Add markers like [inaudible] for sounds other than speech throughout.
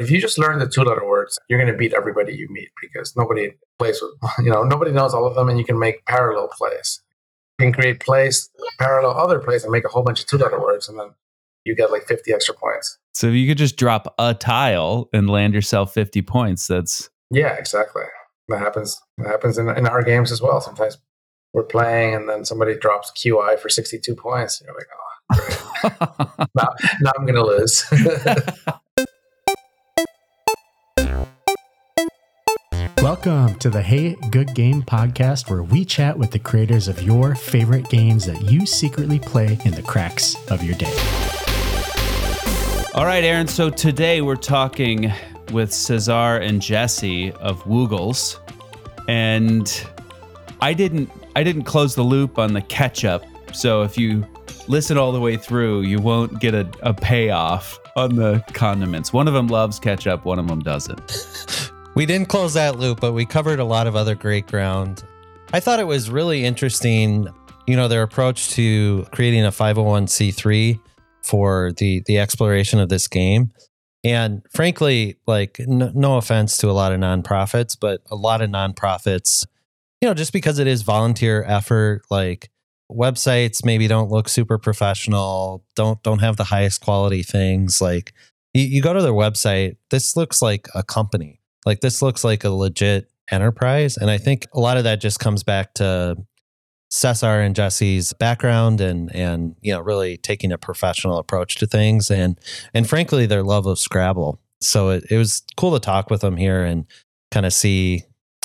if you just learn the two letter words, you're going to beat everybody you meet because nobody plays with, [laughs] you know, nobody knows all of them and you can make parallel plays. You can create plays, parallel other plays and make a whole bunch of two letter words and then you get like 50 extra points. So if you could just drop a tile and land yourself 50 points, that's. Yeah, exactly. That happens. That happens in, in our games as well. Sometimes we're playing and then somebody drops QI for 62 points. and You're like, oh, [laughs] now, now I'm going to lose. [laughs] Welcome to the Hey Good Game podcast, where we chat with the creators of your favorite games that you secretly play in the cracks of your day. All right, Aaron. So today we're talking with Cesar and Jesse of Woogles, and I didn't I didn't close the loop on the ketchup. So if you listen all the way through, you won't get a, a payoff on the condiments. One of them loves ketchup, one of them doesn't. [laughs] We didn't close that loop, but we covered a lot of other great ground. I thought it was really interesting, you know, their approach to creating a 501c3 for the the exploration of this game. And frankly, like no, no offense to a lot of nonprofits, but a lot of nonprofits, you know, just because it is volunteer effort, like websites maybe don't look super professional, don't don't have the highest quality things. Like you, you go to their website, this looks like a company like this looks like a legit enterprise. And I think a lot of that just comes back to Cesar and Jesse's background and and you know really taking a professional approach to things and and frankly their love of Scrabble. So it, it was cool to talk with them here and kind of see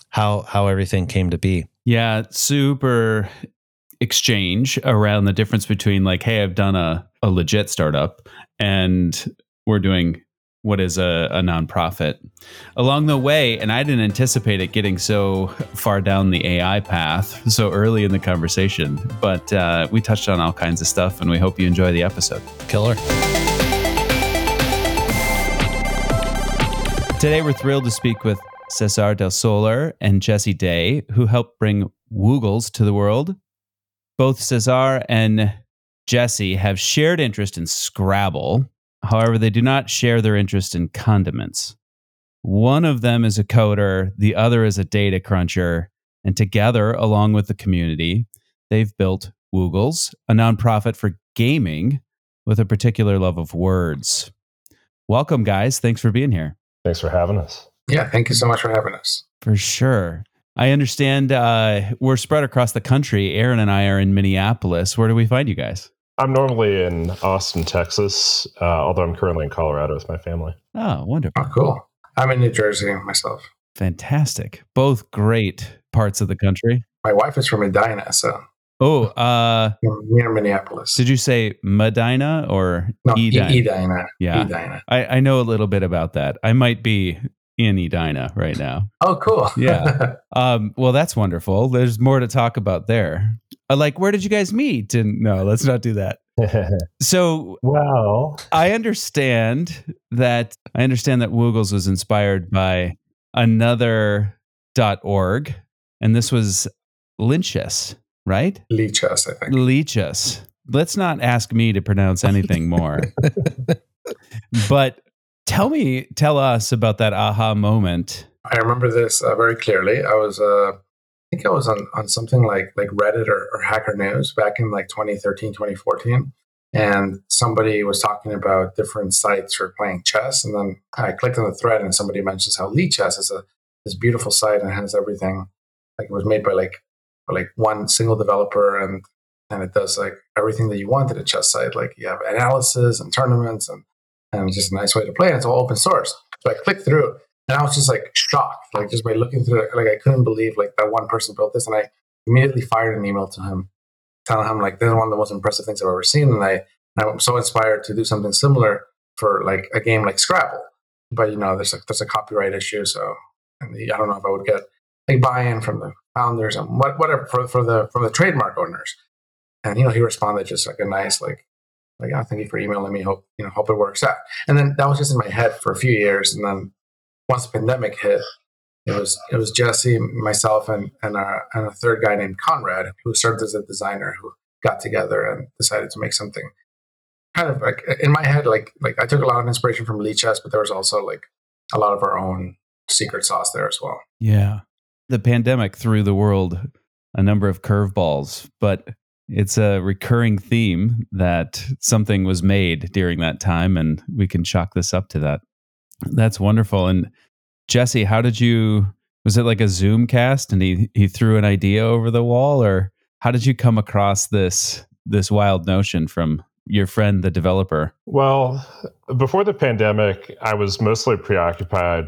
how how everything came to be. Yeah, super exchange around the difference between like, hey, I've done a, a legit startup and we're doing what is a, a nonprofit. Along the way, and I didn't anticipate it getting so far down the AI path so early in the conversation, but uh, we touched on all kinds of stuff, and we hope you enjoy the episode. Killer. Today, we're thrilled to speak with Cesar del Solar and Jesse Day, who helped bring Woogles to the world. Both Cesar and Jesse have shared interest in Scrabble, However, they do not share their interest in condiments. One of them is a coder, the other is a data cruncher, and together, along with the community, they've built Woogles, a nonprofit for gaming with a particular love of words. Welcome, guys. Thanks for being here. Thanks for having us. Yeah, thank you so much for having us. For sure. I understand uh, we're spread across the country. Aaron and I are in Minneapolis. Where do we find you guys? I'm normally in Austin, Texas, uh, although I'm currently in Colorado with my family. Oh, wonderful. Oh, cool. I'm in New Jersey myself. Fantastic. Both great parts of the country. My wife is from Medina, so. Oh, uh, near Minneapolis. Did you say Medina or no, Edina? Edina. Yeah, Edina. I, I know a little bit about that. I might be in Edina right now. Oh, cool. yeah. [laughs] Um, well, that's wonderful. There's more to talk about there. Uh, like, where did you guys meet? And no, let's not do that. [laughs] so, well, I understand that I understand that Woogles was inspired by another dot .org, and this was Lynchus, right? Lichess, I think. Lichess. Let's not ask me to pronounce anything more. [laughs] but tell me, tell us about that aha moment. I remember this uh, very clearly. I was uh, I think I was on, on something like like Reddit or, or Hacker News back in like 2013, 2014. And somebody was talking about different sites for playing chess. And then I clicked on the thread and somebody mentions how Lichess is a this beautiful site and has everything. Like it was made by like by like one single developer and and it does like everything that you want at a chess site. Like you have analysis and tournaments and and just a nice way to play. And it's all open source. So I clicked through and I was just like shocked, like just by looking through it, like I couldn't believe like that one person built this. And I immediately fired an email to him, telling him like this is one of the most impressive things I've ever seen. And I I'm so inspired to do something similar for like a game like Scrabble. But you know, there's a there's a copyright issue, so I don't know if I would get like buy-in from the founders and what, whatever for, for the from the trademark owners. And you know, he responded just like a nice like like oh, thank you for emailing me. Hope you know hope it works out. And then that was just in my head for a few years, and then once the pandemic hit, it was it was Jesse, myself, and and a, and a third guy named Conrad who served as a designer who got together and decided to make something kind of like in my head like like I took a lot of inspiration from Lichess, but there was also like a lot of our own secret sauce there as well. Yeah. The pandemic threw the world a number of curveballs, but it's a recurring theme that something was made during that time, and we can chalk this up to that. That's wonderful. And Jesse, how did you? Was it like a Zoom cast, and he he threw an idea over the wall, or how did you come across this this wild notion from your friend, the developer? Well, before the pandemic, I was mostly preoccupied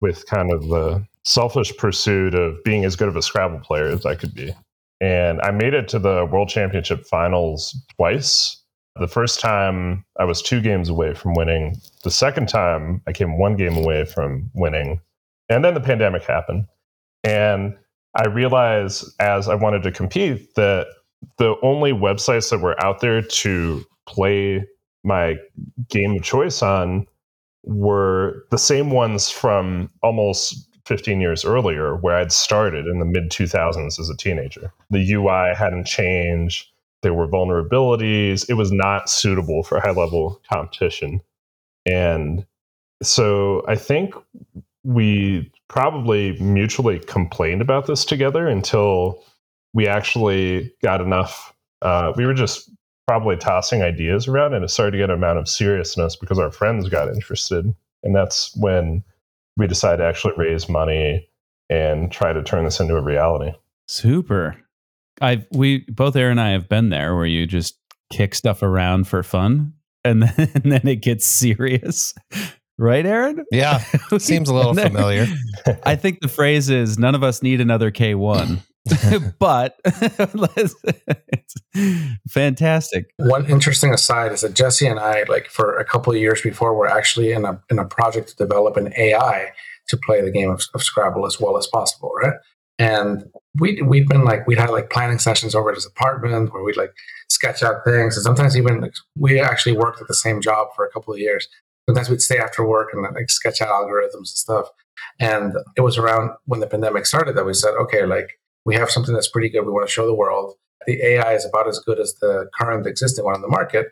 with kind of the selfish pursuit of being as good of a Scrabble player as I could be. And I made it to the World Championship finals twice. The first time I was two games away from winning. The second time I came one game away from winning. And then the pandemic happened. And I realized as I wanted to compete that the only websites that were out there to play my game of choice on were the same ones from almost 15 years earlier, where I'd started in the mid 2000s as a teenager. The UI hadn't changed, there were vulnerabilities, it was not suitable for high level competition. And so I think we probably mutually complained about this together until we actually got enough. Uh, we were just probably tossing ideas around and it started to get an amount of seriousness because our friends got interested. And that's when we decided to actually raise money and try to turn this into a reality. Super. I've we both Aaron and I have been there where you just kick stuff around for fun and [laughs] then, and then it gets serious. Right, Aaron? Yeah. [laughs] Seems a little familiar. I think the phrase is none of us need another K1. [laughs] but it's fantastic. One interesting aside is that Jesse and I, like for a couple of years before, were actually in a in a project to develop an AI to play the game of, of Scrabble as well as possible, right? And we we'd been like we'd had like planning sessions over at his apartment where we'd like sketch out things, and sometimes even like, we actually worked at the same job for a couple of years. Sometimes we'd stay after work and like sketch out algorithms and stuff. And it was around when the pandemic started that we said, okay, like we have something that's pretty good. We want to show the world. The AI is about as good as the current existing one on the market.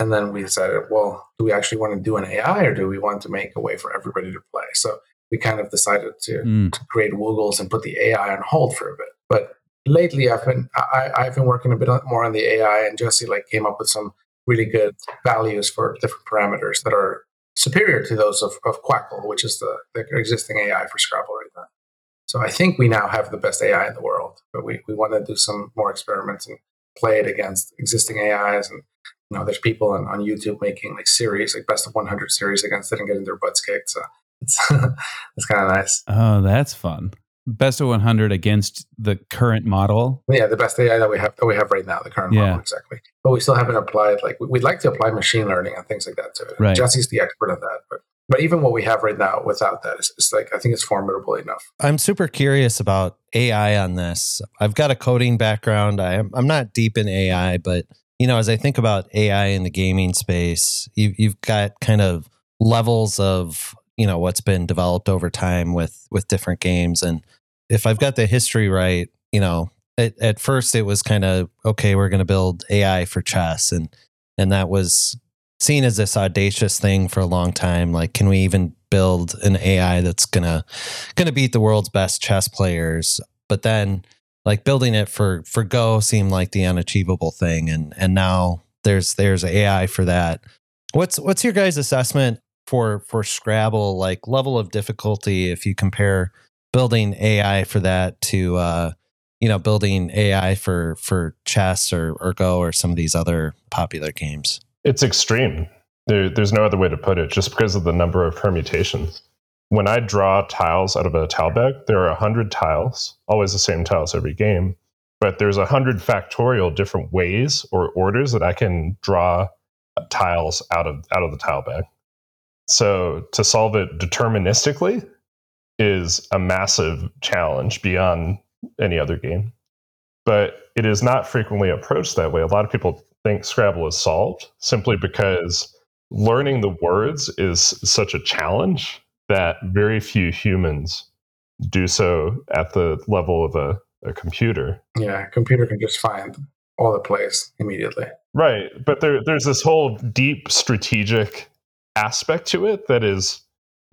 And then we decided, well, do we actually want to do an AI or do we want to make a way for everybody to play? So we kind of decided to, mm. to create Woogles and put the AI on hold for a bit. But lately, I've been I, I've been working a bit more on the AI, and Jesse like came up with some really good values for different parameters that are superior to those of, of Quackle, which is the, the existing AI for Scrabble right now. So I think we now have the best AI in the world, but we, we want to do some more experiments and play it against existing AIs. And, you know, there's people on, on YouTube making like series, like best of 100 series against it and getting their butts kicked. So it's, it's kind of nice. Oh, that's fun. Best of 100 against the current model. Yeah, the best AI that we have that we have right now, the current yeah. model, exactly. But we still haven't applied like we'd like to apply machine learning and things like that to it. Right. Jesse's the expert on that, but but even what we have right now without that is, is like I think it's formidable enough. I'm super curious about AI on this. I've got a coding background. I am, I'm not deep in AI, but you know, as I think about AI in the gaming space, you, you've got kind of levels of you know what's been developed over time with with different games, and if I've got the history right, you know, at, at first it was kind of okay, we're going to build AI for chess, and and that was seen as this audacious thing for a long time. Like, can we even build an AI that's gonna gonna beat the world's best chess players? But then, like building it for for Go seemed like the unachievable thing, and and now there's there's AI for that. What's what's your guys' assessment for for Scrabble? Like level of difficulty if you compare building AI for that to uh, you know building AI for for chess or or Go or some of these other popular games. It's extreme. There, there's no other way to put it, just because of the number of permutations. When I draw tiles out of a tile bag, there are 100 tiles, always the same tiles every game, but there's 100 factorial different ways or orders that I can draw tiles out of, out of the tile bag. So to solve it deterministically is a massive challenge beyond any other game. But it is not frequently approached that way. A lot of people think Scrabble is solved simply because learning the words is such a challenge that very few humans do so at the level of a, a computer. Yeah, a computer can just find all the plays immediately. Right. But there, there's this whole deep strategic aspect to it that is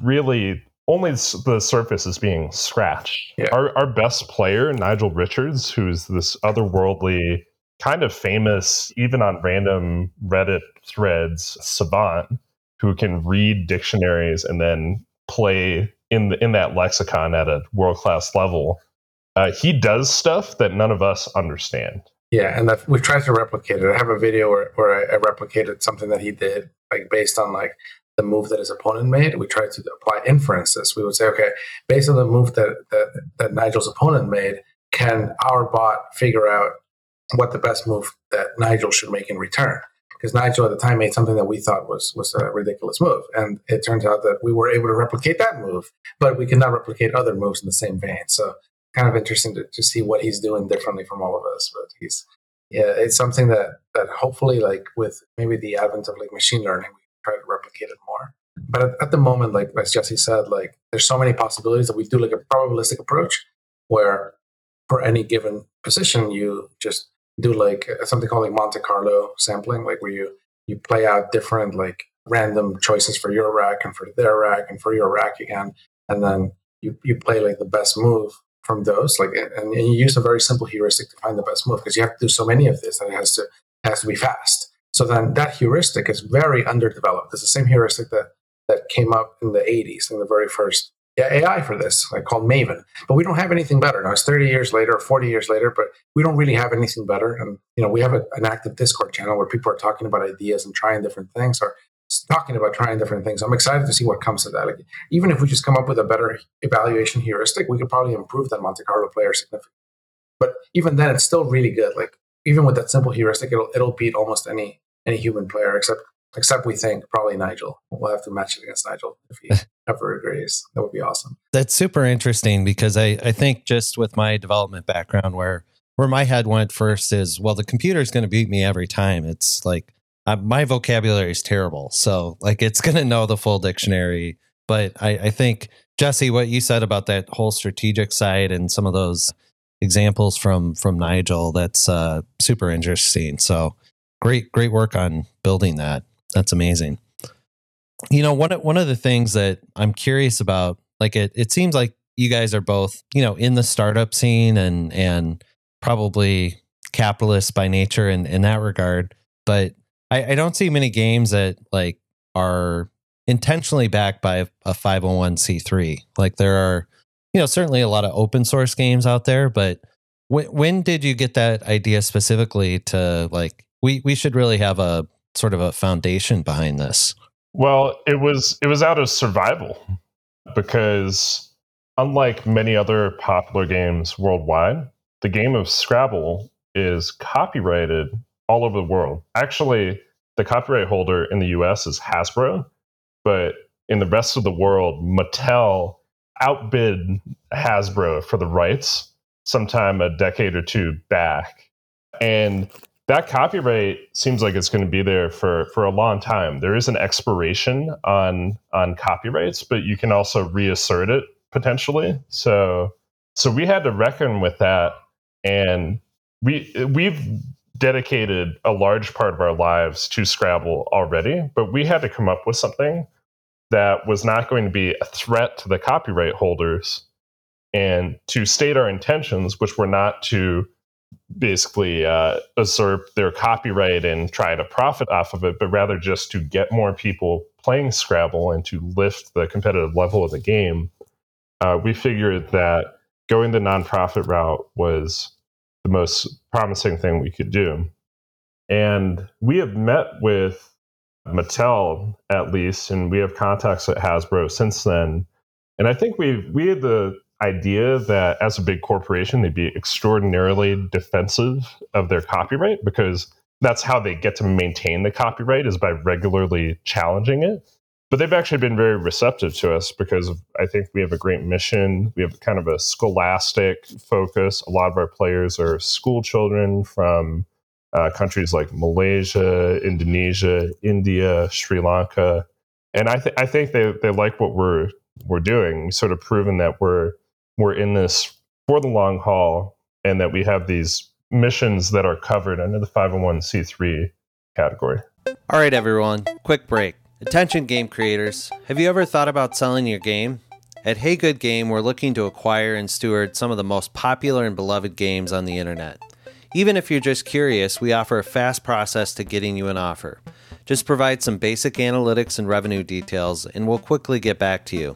really only the surface is being scratched. Yeah. Our our best player, Nigel Richards, who's this otherworldly, kind of famous, even on random Reddit threads, savant who can read dictionaries and then play in the, in that lexicon at a world class level. Uh, he does stuff that none of us understand. Yeah, and we've tried to replicate it. I have a video where, where I, I replicated something that he did, like based on like the move that his opponent made. We tried to apply inferences. We would say, okay, based on the move that that, that Nigel's opponent made, can our bot figure out what the best move that Nigel should make in return? Because Nigel at the time made something that we thought was was a ridiculous move, and it turns out that we were able to replicate that move, but we could not replicate other moves in the same vein. So kind of interesting to, to see what he's doing differently from all of us. But he's yeah, it's something that that hopefully like with maybe the advent of like machine learning, we try to replicate it more. But at, at the moment, like as Jesse said, like there's so many possibilities that we do like a probabilistic approach where for any given position you just do like something called like Monte Carlo sampling, like where you you play out different like random choices for your rack and for their rack and for your rack again, and then you you play like the best move from those like and, and you use a very simple heuristic to find the best move because you have to do so many of this and it has to it has to be fast so then that heuristic is very underdeveloped it's the same heuristic that that came up in the 80s in the very first AI for this, like called Maven. But we don't have anything better. Now it's 30 years later or 40 years later, but we don't really have anything better. And you know, we have a, an active Discord channel where people are talking about ideas and trying different things or talking about trying different things. I'm excited to see what comes of that. Like, even if we just come up with a better evaluation heuristic, we could probably improve that Monte Carlo player significantly. But even then, it's still really good. Like even with that simple heuristic, it'll it'll beat almost any any human player except except we think probably Nigel. We'll have to match it against Nigel if he [laughs] ever agrees. That would be awesome. That's super interesting because I I think just with my development background where where my head went first is well the computer is going to beat me every time. It's like my vocabulary is terrible. So like it's going to know the full dictionary. But I, I think Jesse, what you said about that whole strategic side and some of those examples from from Nigel, that's uh, super interesting. So great, great work on building that. That's amazing. You know, one one of the things that I'm curious about, like it, it seems like you guys are both, you know, in the startup scene and and probably capitalists by nature in, in that regard. But I, I don't see many games that like are intentionally backed by a 501c3. Like there are, you know, certainly a lot of open source games out there, but when, when did you get that idea specifically to like we we should really have a sort of a foundation behind this? Well, it was it was out of survival because unlike many other popular games worldwide, the game of Scrabble is copyrighted all over the world. Actually, the copyright holder in the US is Hasbro, but in the rest of the world, Mattel outbid Hasbro for the rights sometime a decade or two back. And that copyright seems like it's going to be there for, for a long time. There is an expiration on on copyrights, but you can also reassert it potentially. So so we had to reckon with that and we we've dedicated a large part of our lives to Scrabble already, but we had to come up with something that was not going to be a threat to the copyright holders and to state our intentions, which were not to basically uh, usurp their copyright and try to profit off of it, but rather just to get more people playing Scrabble and to lift the competitive level of the game. Uh, we figured that going the nonprofit route was the most promising thing we could do. And we have met with Mattel at least, and we have contacts at Hasbro since then. And I think we we had the idea that as a big corporation, they'd be extraordinarily defensive of their copyright because that's how they get to maintain the copyright is by regularly challenging it. But they've actually been very receptive to us because I think we have a great mission. We have kind of a scholastic focus. A lot of our players are school children from uh, countries like Malaysia, Indonesia, India, Sri Lanka, and I, th- I think they, they like what we're we're doing. We've sort of proven that we're we're in this for the long haul, and that we have these missions that are covered under the 501c3 category. All right, everyone, quick break. Attention game creators, have you ever thought about selling your game? At Hey Good Game, we're looking to acquire and steward some of the most popular and beloved games on the internet. Even if you're just curious, we offer a fast process to getting you an offer. Just provide some basic analytics and revenue details, and we'll quickly get back to you.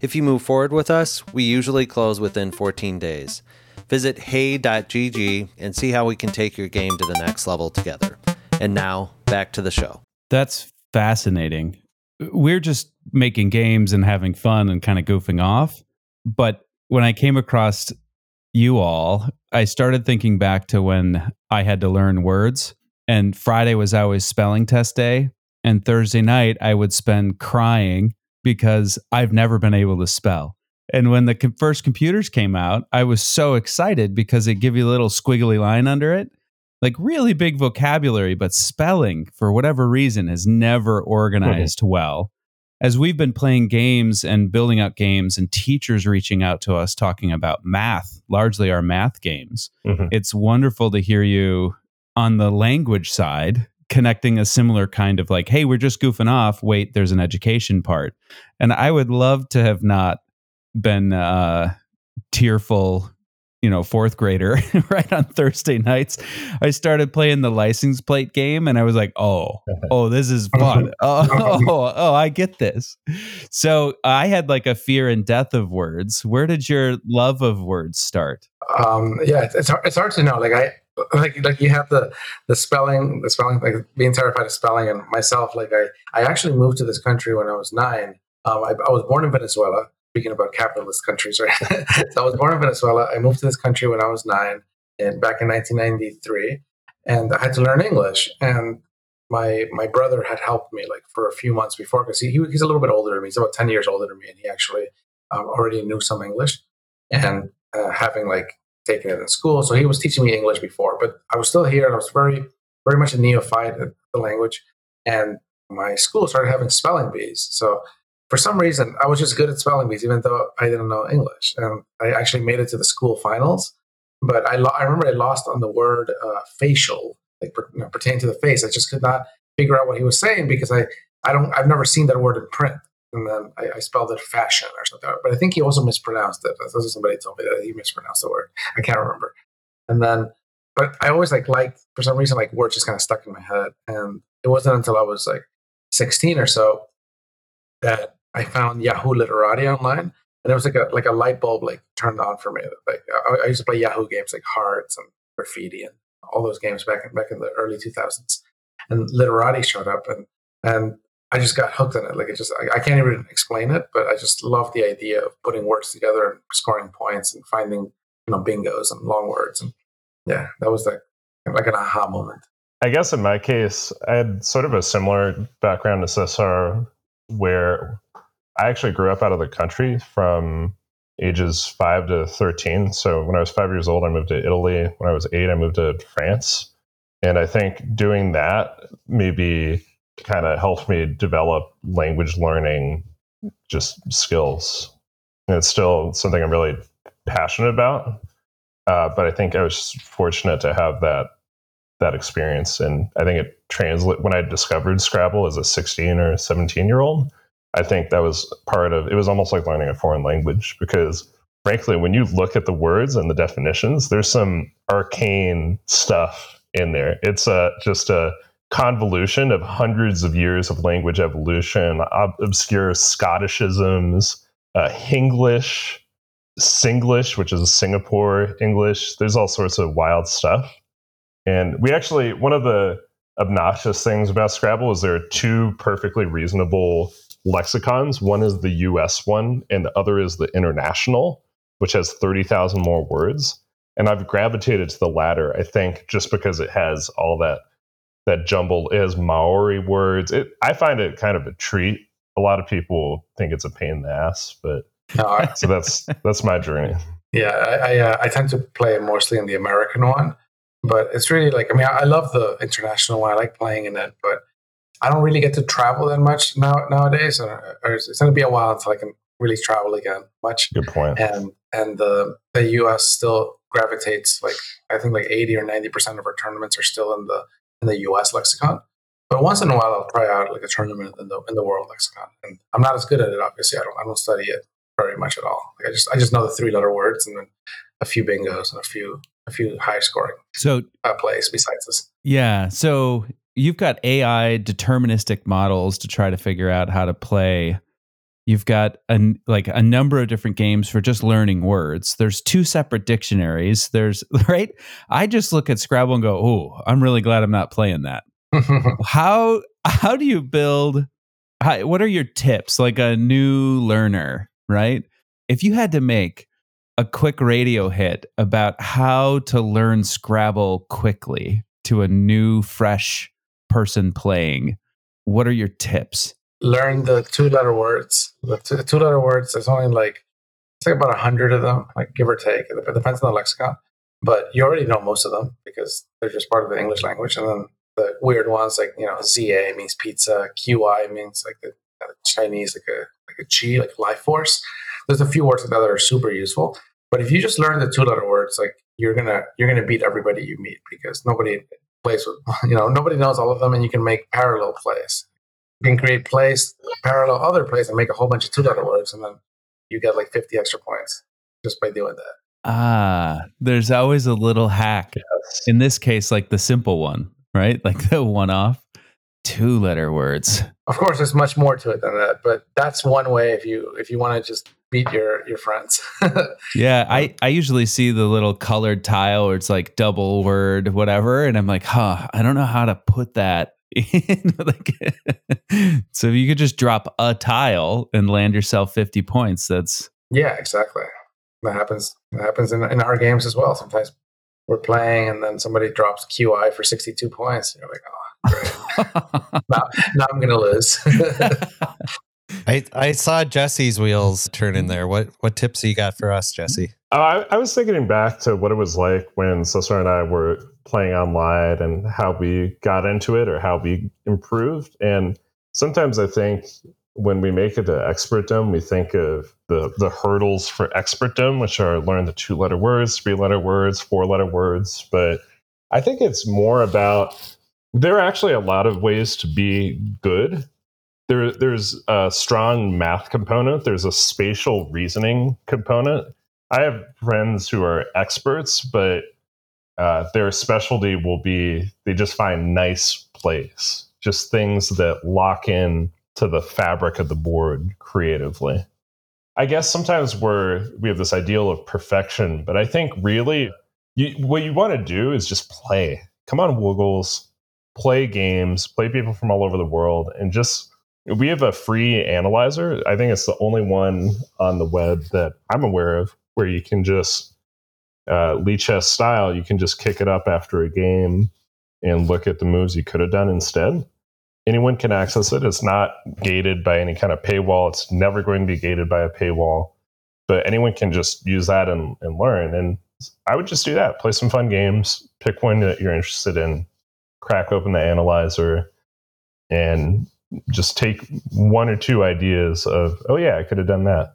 If you move forward with us, we usually close within 14 days. Visit hey.gg and see how we can take your game to the next level together. And now, back to the show. That's fascinating. We're just making games and having fun and kind of goofing off. But when I came across you all, I started thinking back to when I had to learn words. And Friday was always spelling test day. And Thursday night, I would spend crying because I've never been able to spell. And when the com- first computers came out, I was so excited because they give you a little squiggly line under it like really big vocabulary, but spelling for whatever reason is never organized mm-hmm. well. As we've been playing games and building up games, and teachers reaching out to us talking about math, largely our math games, mm-hmm. it's wonderful to hear you on the language side connecting a similar kind of like, hey, we're just goofing off. Wait, there's an education part. And I would love to have not been uh, tearful you know fourth grader [laughs] right on thursday nights i started playing the license plate game and i was like oh [laughs] oh this is fun. [laughs] oh, oh, oh i get this. So i had like a fear and death of words. Where did your love of words start? Um yeah it's, it's hard, it's hard to know. Like i like like you have the the spelling the spelling like being terrified of spelling and myself like i i actually moved to this country when i was nine. Um, I, I was born in venezuela speaking about capitalist countries, right? [laughs] so I was born in Venezuela. I moved to this country when I was nine, and back in 1993, and I had to learn English. And my my brother had helped me like for a few months before because he, he's a little bit older than me. He's about 10 years older than me, and he actually um, already knew some English. And uh, having like taken it in school, so he was teaching me English before, but I was still here, and I was very very much a neophyte at the language. And my school started having spelling bees, so for some reason, I was just good at spelling bees, even though I didn't know English. And I actually made it to the school finals. But I, lo- I remember I lost on the word uh, facial, like you know, pertaining to the face. I just could not figure out what he was saying because I, I don't, I've never seen that word in print. And then I, I spelled it fashion or something. But I think he also mispronounced it. That's what somebody told me that he mispronounced the word. I can't remember. And then, but I always like liked for some reason like words just kind of stuck in my head. And it wasn't until I was like 16 or so that I found Yahoo Literati online, and it was like a like a light bulb like turned on for me. Like I, I used to play Yahoo games like Hearts and Graffiti and all those games back in back in the early 2000s, and Literati showed up, and and I just got hooked on it. Like it just I, I can't even explain it, but I just love the idea of putting words together and scoring points and finding you know bingos and long words and yeah, that was like like an aha moment. I guess in my case, I had sort of a similar background to Cesar, where I actually grew up out of the country from ages five to 13. So when I was five years old, I moved to Italy. When I was eight, I moved to France. And I think doing that maybe kind of helped me develop language learning just skills. And it's still something I'm really passionate about. Uh, but I think I was fortunate to have that that experience, and I think it translate when I discovered Scrabble as a 16 or 17 year old. I think that was part of it was almost like learning a foreign language because frankly, when you look at the words and the definitions, there's some arcane stuff in there. It's a, just a convolution of hundreds of years of language evolution, ob- obscure Scottishisms, uh, Hinglish, Singlish, which is Singapore English. There's all sorts of wild stuff. And we actually, one of the obnoxious things about Scrabble is there are two perfectly reasonable lexicons. One is the US one, and the other is the international, which has 30,000 more words. And I've gravitated to the latter, I think, just because it has all that that jumbled it has Maori words. It I find it kind of a treat. A lot of people think it's a pain in the ass, but no, [laughs] so that's that's my journey. Yeah, I I, uh, I, tend to play mostly in the American one, but it's really like I mean I, I love the international one. I like playing in it, but I don't really get to travel that much now nowadays, or, or it's going to be a while until I can really travel again much. Good point. And and the the U.S. still gravitates like I think like eighty or ninety percent of our tournaments are still in the in the U.S. lexicon. But once in a while, I'll try out like a tournament in the in the world lexicon, and I'm not as good at it. Obviously, I don't I don't study it very much at all. Like I just I just know the three letter words and then a few bingos and a few a few high scoring So uh, plays besides this. Yeah. So you've got AI deterministic models to try to figure out how to play. You've got a, like a number of different games for just learning words. There's two separate dictionaries. There's [laughs] right. I just look at Scrabble and go, "Oh, I'm really glad I'm not playing that." [laughs] How how do you build? How, what are your tips? Like a new learner, right? If you had to make a quick radio hit about how to learn Scrabble quickly to a new, fresh person playing, what are your tips? Learn the two letter words. The two, two letter words. There's only like it's like about a hundred of them, like give or take. It depends on the lexicon, but you already know most of them because they're just part of the English language. And then the weird ones like you know ZA means pizza, QI means like the uh, Chinese like a like a chi like life force. There's a few words like that that are super useful. But if you just learn the two letter words, like you're gonna you're gonna beat everybody you meet because nobody plays with [laughs] you know nobody knows all of them, and you can make parallel plays. You can create plays, parallel other plays, and make a whole bunch of two letter words, and then you get like 50 extra points just by doing that. Ah, there's always a little hack. Yes. In this case, like the simple one, right? Like the one off, two letter words. Of course, there's much more to it than that, but that's one way if you if you want to just beat your your friends. [laughs] Yeah, I, I usually see the little colored tile where it's like double word, whatever. And I'm like, huh, I don't know how to put that [laughs] in. like, [laughs] so if you could just drop a tile and land yourself 50 points, that's yeah, exactly. That happens. That happens in, in our games as well. Sometimes we're playing and then somebody drops QI for 62 points. And You're like, oh, great. now, now I'm gonna lose. I, I saw Jesse's wheels turn in there. What what tips you got for us, Jesse? Uh, I, I was thinking back to what it was like when Cesar and I were playing online and how we got into it or how we improved. And sometimes I think when we make it to expertdom, we think of the, the hurdles for expertdom, which are learn the two letter words, three letter words, four letter words. But I think it's more about there are actually a lot of ways to be good there, there's a strong math component. There's a spatial reasoning component. I have friends who are experts, but uh, their specialty will be they just find nice plays, just things that lock in to the fabric of the board creatively. I guess sometimes we're we have this ideal of perfection, but I think really you, what you want to do is just play. Come on, Woogles, play games, play people from all over the world, and just we have a free analyzer. I think it's the only one on the web that I'm aware of where you can just uh, Lichess style. You can just kick it up after a game and look at the moves you could have done instead. Anyone can access it. It's not gated by any kind of paywall. It's never going to be gated by a paywall. But anyone can just use that and, and learn. And I would just do that. Play some fun games. Pick one that you're interested in. Crack open the analyzer and just take one or two ideas of, oh, yeah, I could have done that.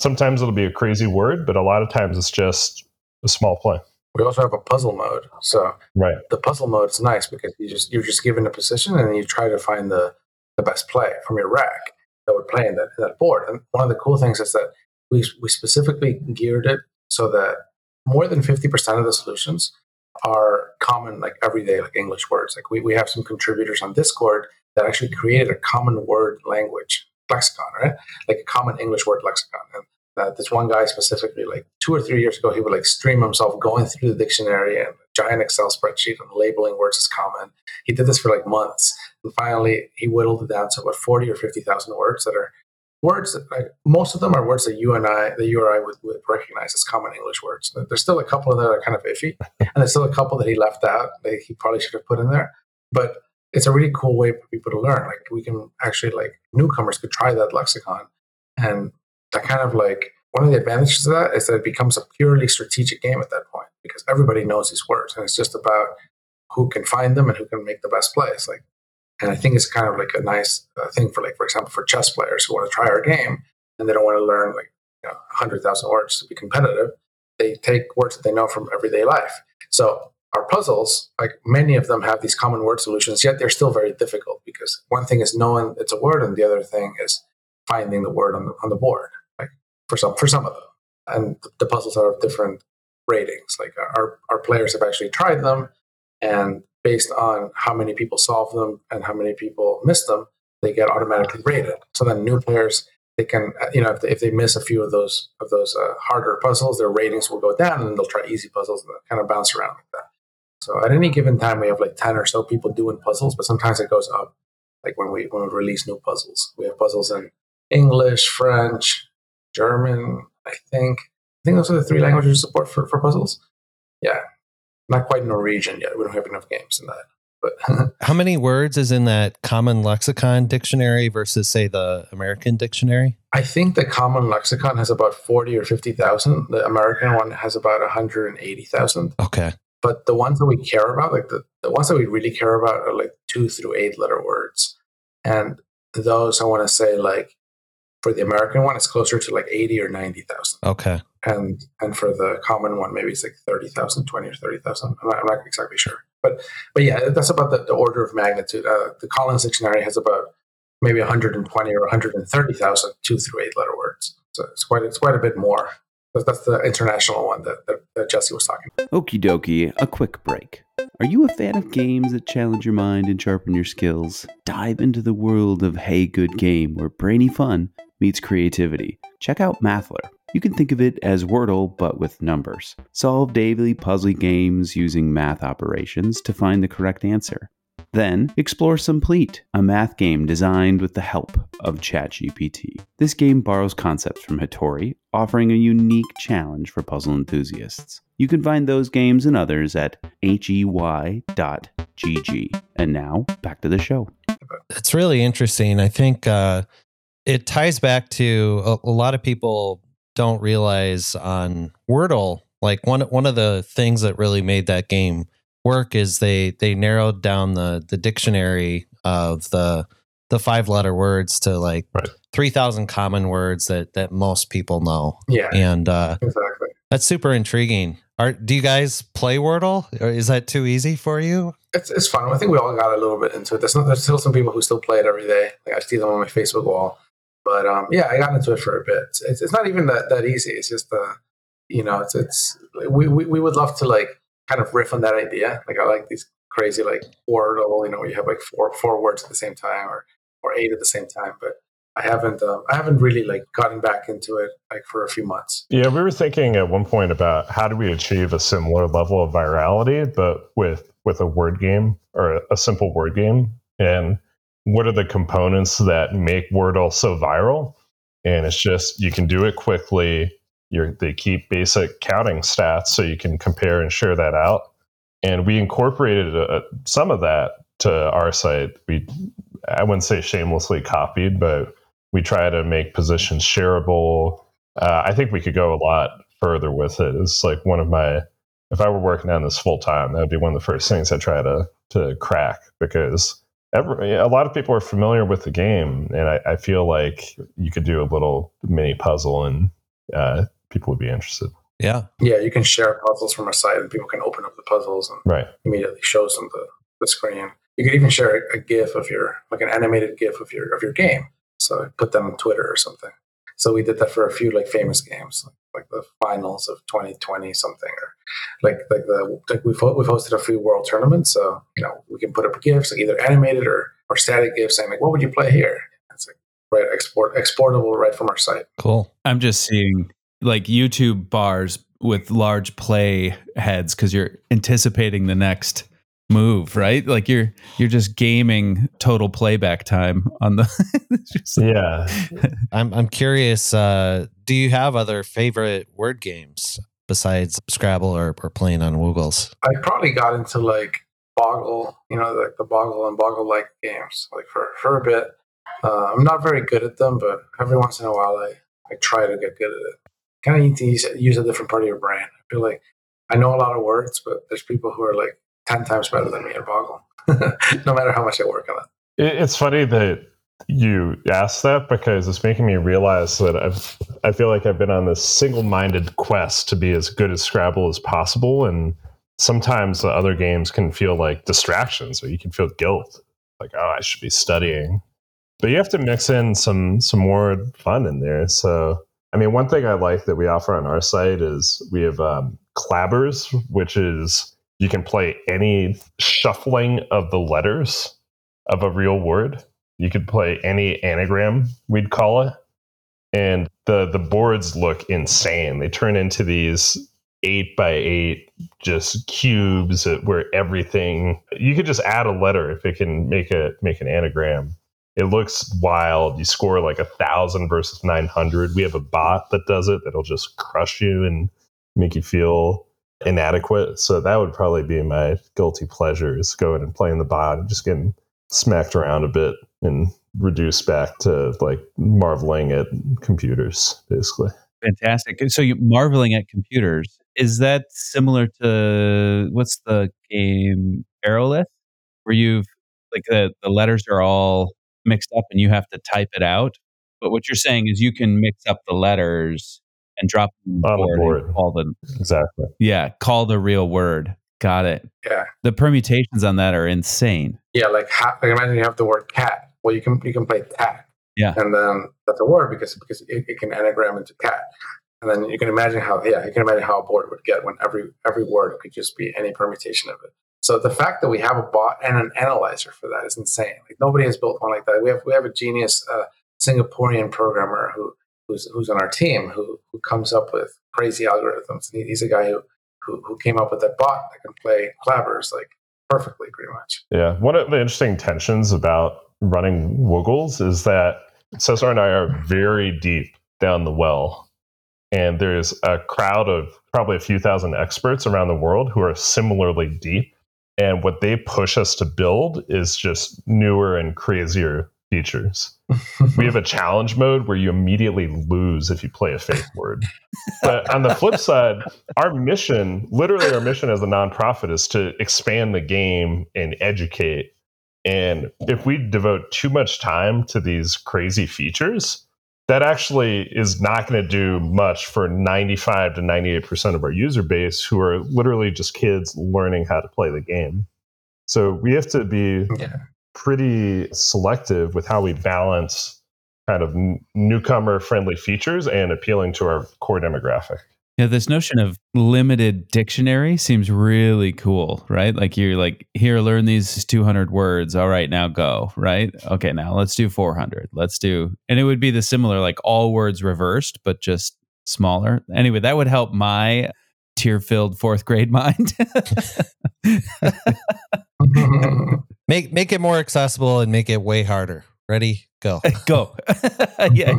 Sometimes it'll be a crazy word, but a lot of times it's just a small play. we also have a puzzle mode. So Right. the puzzle mode is nice because you just you're just given a position and you try to find the the best play from your rack that would play in that, in that board. And one of the cool things is that we we specifically geared it so that more than fifty percent of the solutions are common, like everyday, like English words. Like we, we have some contributors on Discord that actually created a common word language lexicon, right? Like a common English word lexicon. And uh, this one guy specifically, like two or three years ago, he would like stream himself going through the dictionary and giant Excel spreadsheet and labeling words as common. He did this for like months, and finally he whittled it down to about forty or fifty thousand words that are words that like, most of them are words that you and I, that you or I would, would recognize as common English words. There's still a couple that are kind of iffy, [laughs] and there's still a couple that he left out that he probably should have put in there. But it's a really cool way for people to learn. Like we can actually like newcomers could try that lexicon, and that kind of like one of the advantages of that is that it becomes a purely strategic game at that point because everybody knows these words, and it's just about who can find them and who can make the best plays. Like, and I think it's kind of like a nice uh, thing for like, for example, for chess players who want to try our game and they don't want to learn like you know hundred thousand words to be competitive. They take words that they know from everyday life. So our puzzles, like many of them have these common word solutions, yet they're still very difficult because one thing is knowing it's a word, and the other thing is finding the word on the on the board. Like for some for some of them, and the puzzles are of different ratings. Like our our players have actually tried them, and based on how many people solve them and how many people miss them, they get automatically rated. So then new players they can you know if they, if they miss a few of those of those uh, harder puzzles, their ratings will go down, and they'll try easy puzzles and kind of bounce around like that. So at any given time, we have like ten or so people doing puzzles, but sometimes it goes up. Like when we when we release new puzzles, we have puzzles in English, French, German. I think I think those are the three languages support for, for puzzles. Yeah, not quite Norwegian yet. We don't have enough games in that. But [laughs] how many words is in that Common Lexicon dictionary versus, say, the American dictionary? I think the Common Lexicon has about forty or fifty thousand. The American one has about one hundred and eighty thousand. Okay. But the ones that we care about, like the, the ones that we really care about, are like two through eight letter words, and those I want to say like for the American one, it's closer to like 80 or 90,000. Okay. And and for the common one, maybe it's like 30,000, 20 or 30,000. I'm, I'm, not exactly sure. But but yeah, that's about the, the order of magnitude. Uh, the Collins Dictionary has about maybe 120 or 130,000 two through eight letter words. So it's quite it's quite a bit more. But that's the international one that, that, that Jesse was talking about. Okie dokie, a quick break. Are you a fan of games that challenge your mind and sharpen your skills? Dive into the world of Hey Good Game, where brainy fun meets creativity. Check out Mathler. You can think of it as Wordle, but with numbers. Solve daily puzzle games using math operations to find the correct answer. Then, explore Simplete, a math game designed with the help of ChatGPT. This game borrows concepts from Hitori, offering a unique challenge for puzzle enthusiasts. You can find those games and others at hey.gg. And now, back to the show. It's really interesting. I think uh, it ties back to a, a lot of people don't realize on Wordle, like one one of the things that really made that game work is they they narrowed down the the dictionary of the the five letter words to like right. 3000 common words that that most people know. Yeah. And uh exactly. that's super intriguing. Are do you guys play wordle? Or is that too easy for you? It's, it's fun i think we all got a little bit into it. There's, not, there's still some people who still play it every day. Like i see them on my facebook wall but um yeah i got into it for a bit it's, it's not even that that easy it's just uh you know it's it's we, we, we would love to like kind of riff on that idea. Like I like these crazy like wordle, you know, where you have like four four words at the same time or or eight at the same time. But I haven't um, I haven't really like gotten back into it like for a few months. Yeah, we were thinking at one point about how do we achieve a similar level of virality, but with with a word game or a simple word game, and what are the components that make Wordle so viral? And it's just you can do it quickly you're, they keep basic counting stats so you can compare and share that out. And we incorporated a, uh, some of that to our site. We, I wouldn't say shamelessly copied, but we try to make positions shareable. Uh, I think we could go a lot further with it. It's like one of my, if I were working on this full time, that would be one of the first things I try to to crack because every, a lot of people are familiar with the game, and I, I feel like you could do a little mini puzzle and uh, people would be interested. Yeah. Yeah, you can share puzzles from a site and people can open up the puzzles and right. immediately shows them the, the screen. You could even share a, a GIF of your like an animated GIF of your of your game. So put them on Twitter or something. So we did that for a few like famous games, like, like the finals of 2020 something, or like like the like we've we've hosted a few world tournaments. So you know we can put up GIFs, like either animated or or static GIFs, saying like what would you play here? It's like right export exportable right from our site. Cool. I'm just seeing like YouTube bars with large play heads because you're anticipating the next move, right? Like you're you're just gaming total playback time on the [laughs] Yeah. I'm I'm curious, uh, do you have other favorite word games besides Scrabble or, or playing on Woogles? I probably got into like Boggle, you know, like the, the Boggle and Boggle like games, like for, for a bit. Uh, I'm not very good at them, but every once in a while I, I try to get good at it kind of need to use, use a different part of your brain. I feel like I know a lot of words, but there's people who are like 10 times better than me at Boggle, [laughs] no matter how much I work on it. It's funny that you asked that because it's making me realize that I've, I feel like I've been on this single minded quest to be as good at Scrabble as possible. And sometimes the other games can feel like distractions or you can feel guilt like oh i should be studying but you have to mix in some some more fun in there so i mean one thing i like that we offer on our site is we have um, clabbers which is you can play any shuffling of the letters of a real word. You could play any anagram we'd call it. And the the boards look insane. They turn into these eight by eight just cubes where everything you could just add a letter if it can make a make an anagram. It looks wild. You score like a thousand versus 900 we have a bot that does it that'll just crush you and make you feel inadequate. So that would probably be my guilty pleasure is going and playing the bot and just getting smacked around a bit and reduced back to like marveling at computers basically. Fantastic. So you marveling at computers is that similar to what's the game Aerolith, where you've like the, the letters are all mixed up and you have to type it out? But what you're saying is you can mix up the letters and drop them on the board. And call them exactly. Yeah, call the real word. Got it. Yeah. The permutations on that are insane. Yeah, like, ha- like imagine you have the word cat. Well, you can you can play cat. Yeah. And then that's a word because because it, it can anagram into cat. And then you can imagine how, yeah, you can imagine how a board would get when every every word could just be any permutation of it. So the fact that we have a bot and an analyzer for that is insane. Like nobody has built one like that. We have we have a genius uh, Singaporean programmer who who's who's on our team who who comes up with crazy algorithms. He's a guy who who, who came up with that bot that can play clabbers like perfectly, pretty much. Yeah, one of the interesting tensions about running Woogles is that Cesar and I are very deep down the well and there's a crowd of probably a few thousand experts around the world who are similarly deep. And what they push us to build is just newer and crazier features. we have a challenge mode where you immediately lose if you play a fake word. But on the flip side, our mission, literally our mission as a nonprofit is to expand the game and educate. And if we devote too much time to these crazy features, that actually is not going to do much for 95 to 98% of our user base who are literally just kids learning how to play the game. So we have to be yeah. Pretty selective with how we balance kind of newcomer friendly features and appealing to our core demographic. Yeah, this notion of limited dictionary seems really cool, right? Like you're like, here, learn these 200 words. All right, now go, right? Okay, now let's do 400. Let's do, and it would be the similar, like all words reversed, but just smaller. Anyway, that would help my tear filled fourth grade mind. [laughs] make make it more accessible and make it way harder. Ready? Go. [laughs] go. [laughs] yeah,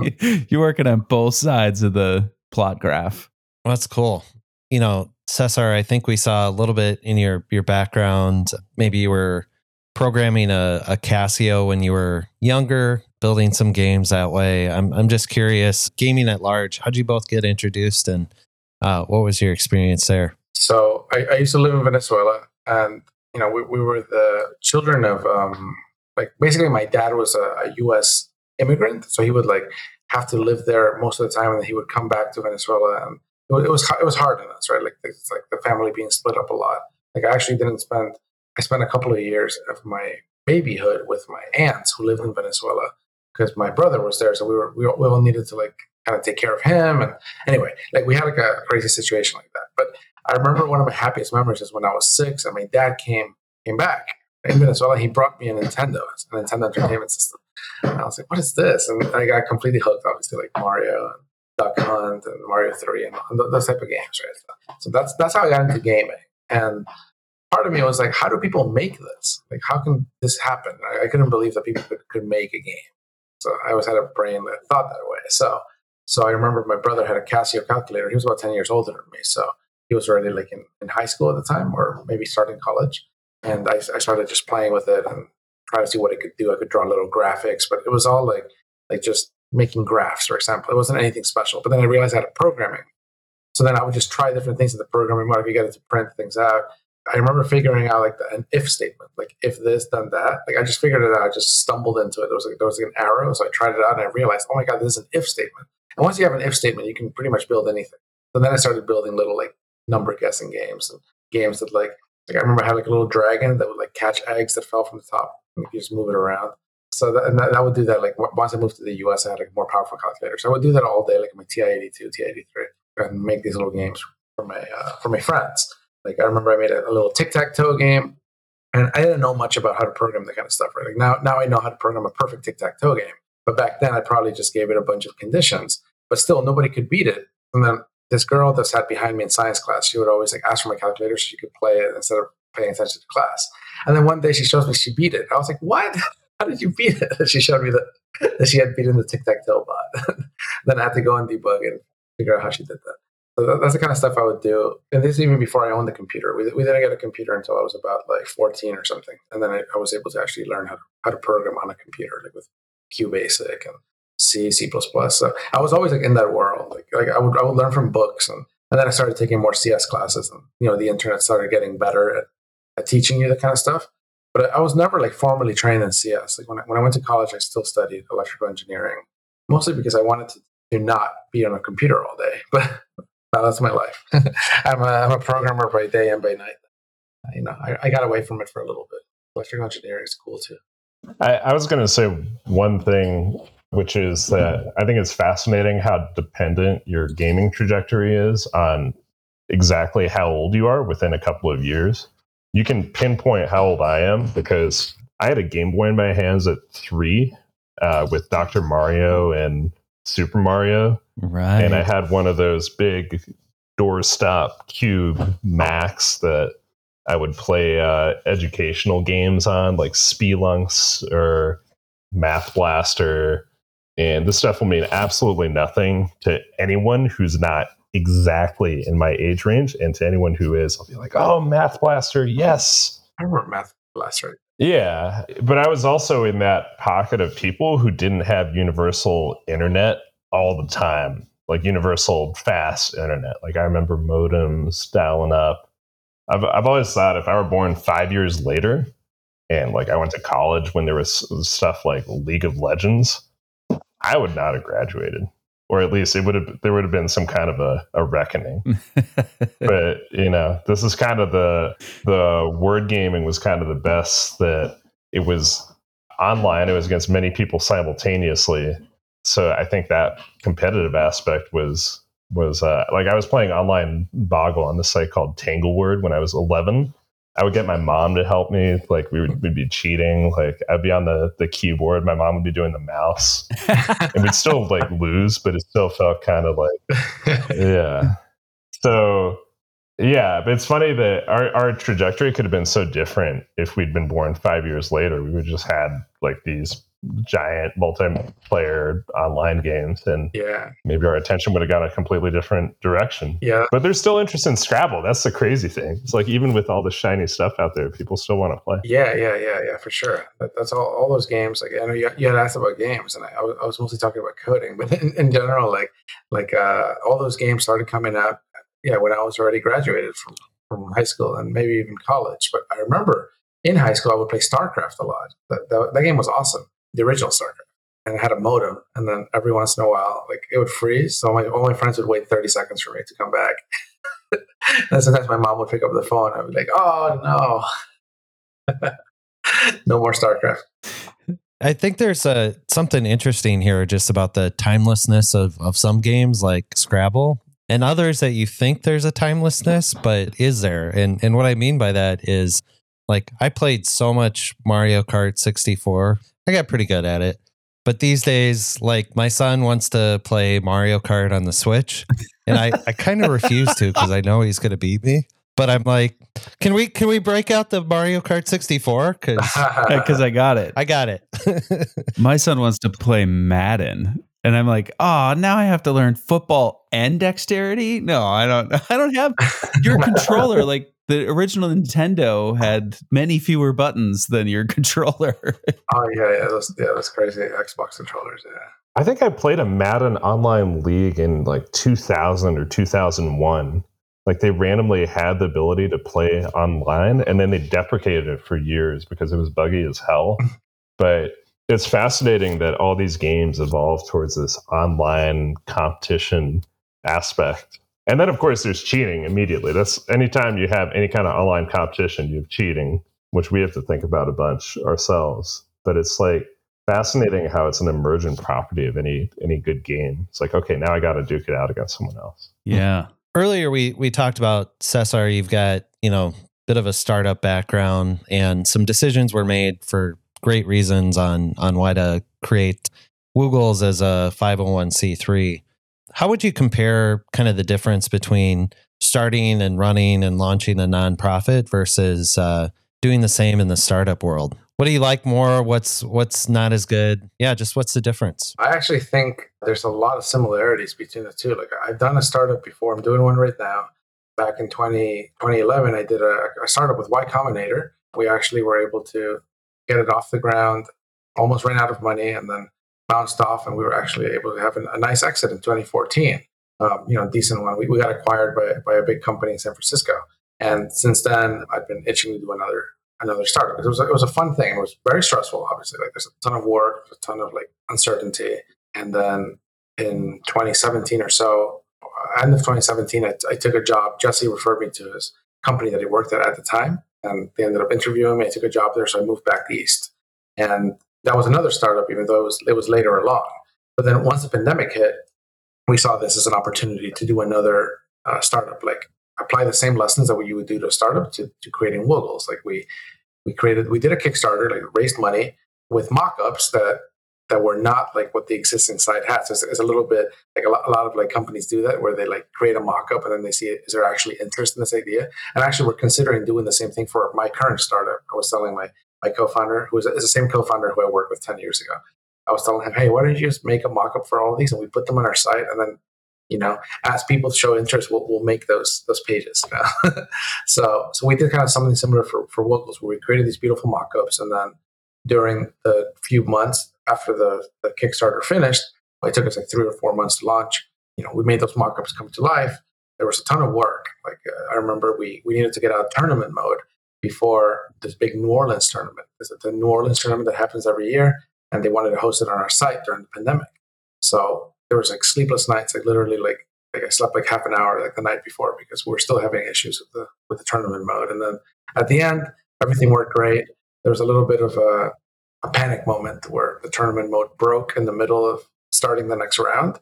you're working on both sides of the plot graph. That's cool. You know, Cesar, I think we saw a little bit in your your background. Maybe you were programming a, a Casio when you were younger, building some games that way. I'm I'm just curious, gaming at large, how'd you both get introduced and uh, what was your experience there? So I, I, used to live in Venezuela and you know, we, we were the children of um, like basically my dad was a, a US immigrant. So he would like have to live there most of the time and then he would come back to Venezuela and it was it was hard on us, right? Like it's like the family being split up a lot. Like I actually didn't spend I spent a couple of years of my babyhood with my aunts who lived in Venezuela because my brother was there, so we were we, we all needed to like kind of take care of him. And anyway, like we had like a crazy situation like that. But I remember one of my happiest memories is when I was six and my dad came came back in Venezuela. He brought me a Nintendo, a Nintendo Entertainment System. And I was like, "What is this?" And I got completely hooked, obviously, like Mario and Duck Hunt and Mario 3 and those type of games, right? So that's that's how I got into gaming. And part of me was like, how do people make this? Like, how can this happen? I, I couldn't believe that people could, could make a game. So I always had a brain that thought that way. So so I remember my brother had a Casio calculator. He was about 10 years older than me. So he was already like in, in high school at the time or maybe starting college. And I, I started just playing with it and trying to see what it could do. I could draw little graphics, but it was all like like just making graphs, for example. It wasn't anything special. But then I realized I had programming. So then I would just try different things in the programming mode. If you get it to print things out, I remember figuring out like an if statement, like if this, then that. Like I just figured it out. I just stumbled into it. There was like there was like an arrow, so I tried it out and I realized, oh my god, this is an if statement. And once you have an if statement, you can pretty much build anything. So then I started building little like number guessing games. And games that like like I remember I had like a little dragon that would like catch eggs that fell from the top. And you just move it around. So that, and that, I would do that like once I moved to the US, I had like more powerful calculators. So I would do that all day, like my TI-82, TI-83, and make these little games for my uh, for my friends. Like I remember I made a, a little tic tac toe game, and I didn't know much about how to program that kind of stuff. Right? Like now, now I know how to program a perfect tic tac toe game. But back then, I probably just gave it a bunch of conditions. But still, nobody could beat it. And then this girl that sat behind me in science class, she would always like ask for my calculator so she could play it instead of paying attention to class. And then one day she shows me she beat it. I was like, "What? [laughs] How did you beat it?" And [laughs] she showed me that, that she had beaten the tic tac toe bot. [laughs] then I had to go and debug and figure out how she did that. So that's the kind of stuff I would do. And this is even before I owned the computer. We, we didn't get a computer until I was about like 14 or something. And then I, I was able to actually learn how to, how to program on a computer, like with QBasic and um, C, C++. So I was always like in that world. Like, like I would, I would learn from books. And, and then I started taking more CS classes and, you know, the internet started getting better at, at teaching you that kind of stuff. But I was never like formally trained in CS. Like when I, when I went to college, I still studied electrical engineering, mostly because I wanted to, to not be on a computer all day. [laughs] But that's my life. [laughs] I'm, a, I'm a programmer by day and by night. You know, I, I got away from it for a little bit. Electrical engineering is cool too. I, I was going to say one thing, which is that I think it's fascinating how dependent your gaming trajectory is on exactly how old you are within a couple of years. You can pinpoint how old I am because I had a Game Boy in my hands at three uh, with Dr. Mario and Super Mario. Right. And I had one of those big doorstop cube Macs that I would play uh, educational games on, like Spelunx or Math Blaster. And this stuff will mean absolutely nothing to anyone who's not exactly in my age range. And to anyone who is, I'll be like, oh, Math Blaster, yes. I remember Math Blaster. Yeah. But I was also in that pocket of people who didn't have universal internet all the time, like universal fast internet. Like I remember modems dialing up. I've, I've always thought if I were born five years later and like I went to college when there was stuff like League of Legends, I would not have graduated. Or at least it would have there would have been some kind of a, a reckoning. [laughs] but you know, this is kind of the the word gaming was kind of the best that it was online. It was against many people simultaneously so I think that competitive aspect was was uh, like I was playing online Boggle on this site called Tangleword when I was 11. I would get my mom to help me. Like we would we'd be cheating. Like I'd be on the the keyboard. My mom would be doing the mouse, [laughs] and we'd still like lose, but it still felt kind of like yeah. So yeah, but it's funny that our our trajectory could have been so different if we'd been born five years later. We would just had like these giant multiplayer online games and yeah. maybe our attention would have gone a completely different direction. Yeah. But there's still interest in scrabble. That's the crazy thing. It's like even with all the shiny stuff out there people still want to play. Yeah yeah yeah yeah for sure. That, that's all, all those games like i know you, you had asked about games and I, I, was, I was mostly talking about coding [laughs] but in, in general like like uh, all those games started coming up yeah when i was already graduated from from high school and maybe even college. But i remember in high school, I would play StarCraft a lot. That, that, that game was awesome the original StarCraft. And it had a modem, and then every once in a while, like it would freeze. So my, all my friends would wait 30 seconds for me to come back. [laughs] and sometimes my mom would pick up the phone. I'd be like, oh no. [laughs] no more StarCraft. I think there's a uh, something interesting here just about the timelessness of, of some games like Scrabble and others that you think there's a timelessness, but is there? And and what I mean by that is like I played so much Mario Kart 64 I got pretty good at it. But these days, like my son wants to play Mario Kart on the Switch, and I, I kind of refuse to because I know he's going to beat me. But I'm like, can we can we break out the Mario Kart 64? Because because I got it. I got it. [laughs] my son wants to play Madden, and I'm like, oh, now I have to learn football and dexterity. No, I don't. [laughs] I don't have your [laughs] controller. Like the original Nintendo had many fewer buttons than your [laughs] controller. oh yeah, yeah, those, yeah, that's crazy. Xbox controllers, yeah. I think I played a Madden online league in like 2000 or 2001. Like they randomly had the ability to play online, and then they deprecated it for years because it was buggy as hell. [laughs] but it's fascinating that all these games evolve towards this online competition aspect And then, of course, there's cheating immediately. That's anytime you have any kind of online competition, you have cheating, which we have to think about a bunch ourselves. But it's like fascinating how it's an emergent property of any any good game. It's like, okay, now I got to duke it out against someone else. Yeah. Earlier, we we talked about Cesar. You've got you know a bit of a startup background, and some decisions were made for great reasons on on why to create Woogles as a 501c3. How would you compare kind of the difference between starting and running and launching a nonprofit versus uh, doing the same in the startup world? What do you like more? What's what's not as good? Yeah, just what's the difference? I actually think there's a lot of similarities between the two. Like I've done a startup before. I'm doing one right now. Back in 20, 2011, I did a, a startup with Y Combinator. We actually were able to get it off the ground, almost ran out of money, and then bounced off, and we were actually able to have an, a nice exit in 2014. Um, you know, decent one. We, we got acquired by, by a big company in San Francisco. And since then, I've been itching to do another another startup. It was it was a fun thing. It was very stressful, obviously. Like there's a ton of work, a ton of like uncertainty. And then in 2017 or so, end of 2017, I, I took a job. Jesse referred me to his company that he worked at at the time, and they ended up interviewing me. I took a job there, so I moved back east. And that was another startup, even though it was, it was later along. But then once the pandemic hit, we saw this as an opportunity to do another uh, startup, like apply the same lessons that you would do to a startup to, to creating Woogles. Like we we created, we did a Kickstarter, like raised money with mock-ups that that were not like what the existing site has. It's, it's a little bit like a lot, a lot, of like companies do that where they like create a mock-up and then they see is there actually interest in this idea. And actually, we're considering doing the same thing for my current startup. I was telling my my co-founder, who is, the same co-founder who I worked with 10 years ago. I was telling him, hey, why don't you just make a mock-up for all of these and we put them on our site and then, you know, as people to show interest, we'll, we'll make those those pages. You know? [laughs] so so we did kind of something similar for, for Woogles where we created these beautiful mock-ups and then during the few months after the, the Kickstarter finished, it took us like three or four months to launch. You know, we made those mock-ups come to life. There was a ton of work. Like uh, I remember we we needed to get out of tournament mode before this big New Orleans tournament. Is it the New Orleans tournament that happens every year? And they wanted to host it on our site during the pandemic. So there was like sleepless nights, like literally like like I slept like half an hour like the night before because we were still having issues with the with the tournament mode. And then at the end, everything worked great. There was a little bit of a, a panic moment where the tournament mode broke in the middle of starting the next round.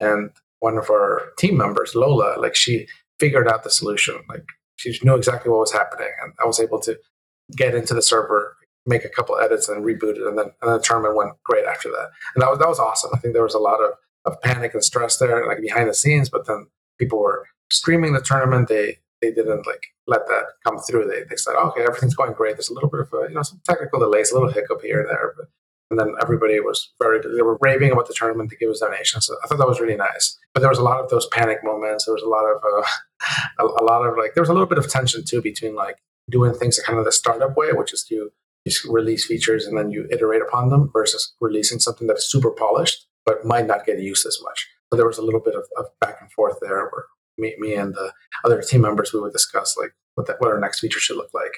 And one of our team members, Lola, like she figured out the solution. Like she knew exactly what was happening, and I was able to get into the server, make a couple edits, and reboot it, and then and the tournament went great after that. And that was that was awesome. I think there was a lot of of panic and stress there, like behind the scenes, but then people were streaming the tournament. They they didn't like let that come through. They they said, okay, everything's going great. There's a little bit of a you know some technical delays, a little hiccup here and there, but and then everybody was very they were raving about the tournament to give us donations. So I thought that was really nice. But there was a lot of those panic moments. There was a lot of uh, [laughs] a, a, lot of like there was a little bit of tension too between like doing things kind of the startup way, which is you just release features and then you iterate upon them, versus releasing something that is super polished but might not get used as much. So there was a little bit of, of back and forth there where me, me and the other team members we would discuss like what that, what our next feature should look like.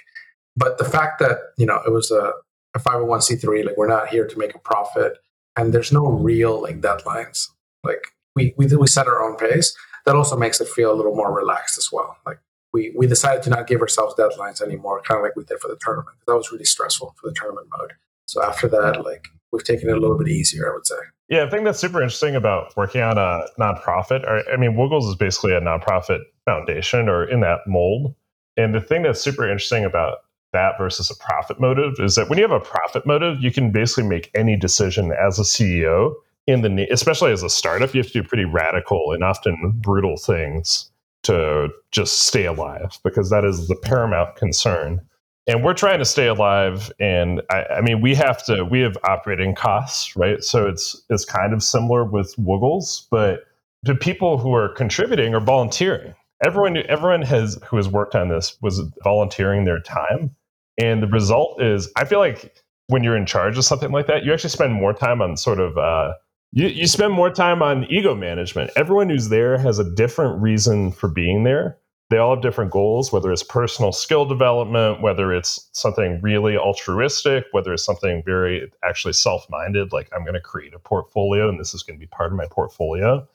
But the fact that you know it was a a 501c3 like we're not here to make a profit and there's no real like deadlines. Like we we, we set our own pace. That also makes it feel a little more relaxed as well. Like we we decided to not give ourselves deadlines anymore kind of like we did for the tournament. That was really stressful for the tournament mode. So after that like we've taken it a little bit easier i would say. Yeah i think that's super interesting about working on a nonprofit. I mean woogles is basically a nonprofit foundation or in that mold. And the thing that's super interesting about that versus a profit motive is that when you have a profit motive, you can basically make any decision as a CEO in the especially as a startup, you have to do pretty radical and often brutal things to just stay alive because that is the paramount concern. And we're trying to stay alive, and I, I mean, we have to. We have operating costs, right? So it's it's kind of similar with Woogles, but the people who are contributing are volunteering. Everyone, everyone has who has worked on this was volunteering their time and the result is, I feel like when you're in charge of something like that, you actually spend more time on sort of, uh, you, you spend more time on ego management. Everyone who's there has a different reason for being there. They all have different goals, whether it's personal skill development, whether it's something really altruistic, whether it's something very actually self minded, like I'm going to create a portfolio and this is going to be part of my portfolio.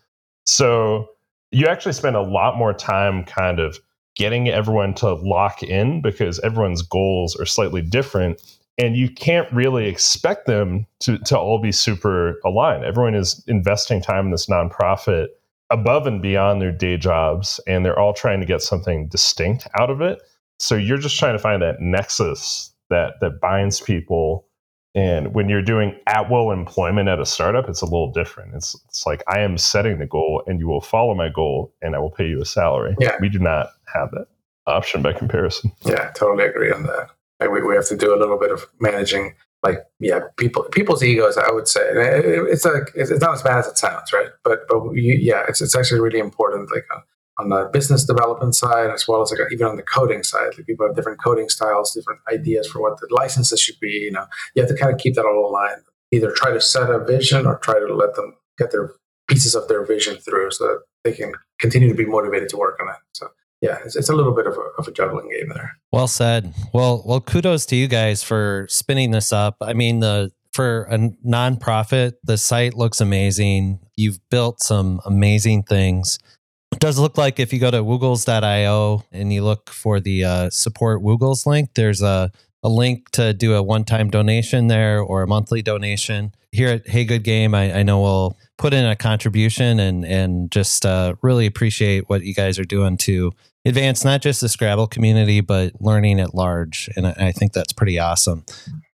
So you actually spend a lot more time kind of getting everyone to lock in because everyone's goals are slightly different and you can't really expect them to, to all be super aligned everyone is investing time in this nonprofit above and beyond their day jobs and they're all trying to get something distinct out of it so you're just trying to find that nexus that that binds people and when you're doing at will employment at a startup, it's a little different. It's it's like I am setting the goal and you will follow my goal and I will pay you a salary. Yeah. We do not have that option by comparison. Yeah, totally agree on that. Like we, we have to do a little bit of managing like yeah, people people's egos, I would say. it's like it's not as bad as it sounds, right? But but you, yeah, it's it's actually really important like uh, on the business development side as well as like even on the coding side. Like people have different coding styles, different ideas for what the licenses should be. You know, you have to kind of keep that all aligned. Either try to set a vision or try to let them get their pieces of their vision through so that they can continue to be motivated to work on it. So yeah, it's, it's a little bit of a, of a juggling game there. Well said. Well, well, kudos to you guys for spinning this up. I mean, the for a nonprofit, the site looks amazing. You've built some amazing things. It does look like if you go to woogles.io and you look for the uh, support Woogles link, there's a, a link to do a one time donation there or a monthly donation. Here at Hey Good Game, I, I know we'll put in a contribution and, and just uh, really appreciate what you guys are doing to advance not just the Scrabble community, but learning at large. And I, I think that's pretty awesome.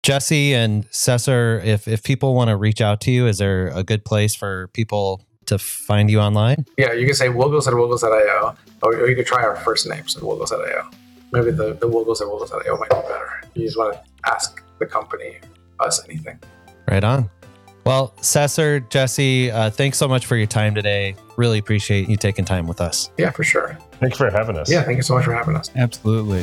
Jesse and Cesar, if, if people want to reach out to you, is there a good place for people to find you online? Yeah, you can say Woogles at Woogles.io, or, or you could try our first names at Woogles.io. Maybe the, the at Woogles.io might be better. You just want to ask the company, us, anything. Right on. Well, Cesar, Jesse, uh, thanks so much for your time today. Really appreciate you taking time with us. Yeah, for sure. Thanks for having us. Yeah, thank you so much for having us. Absolutely.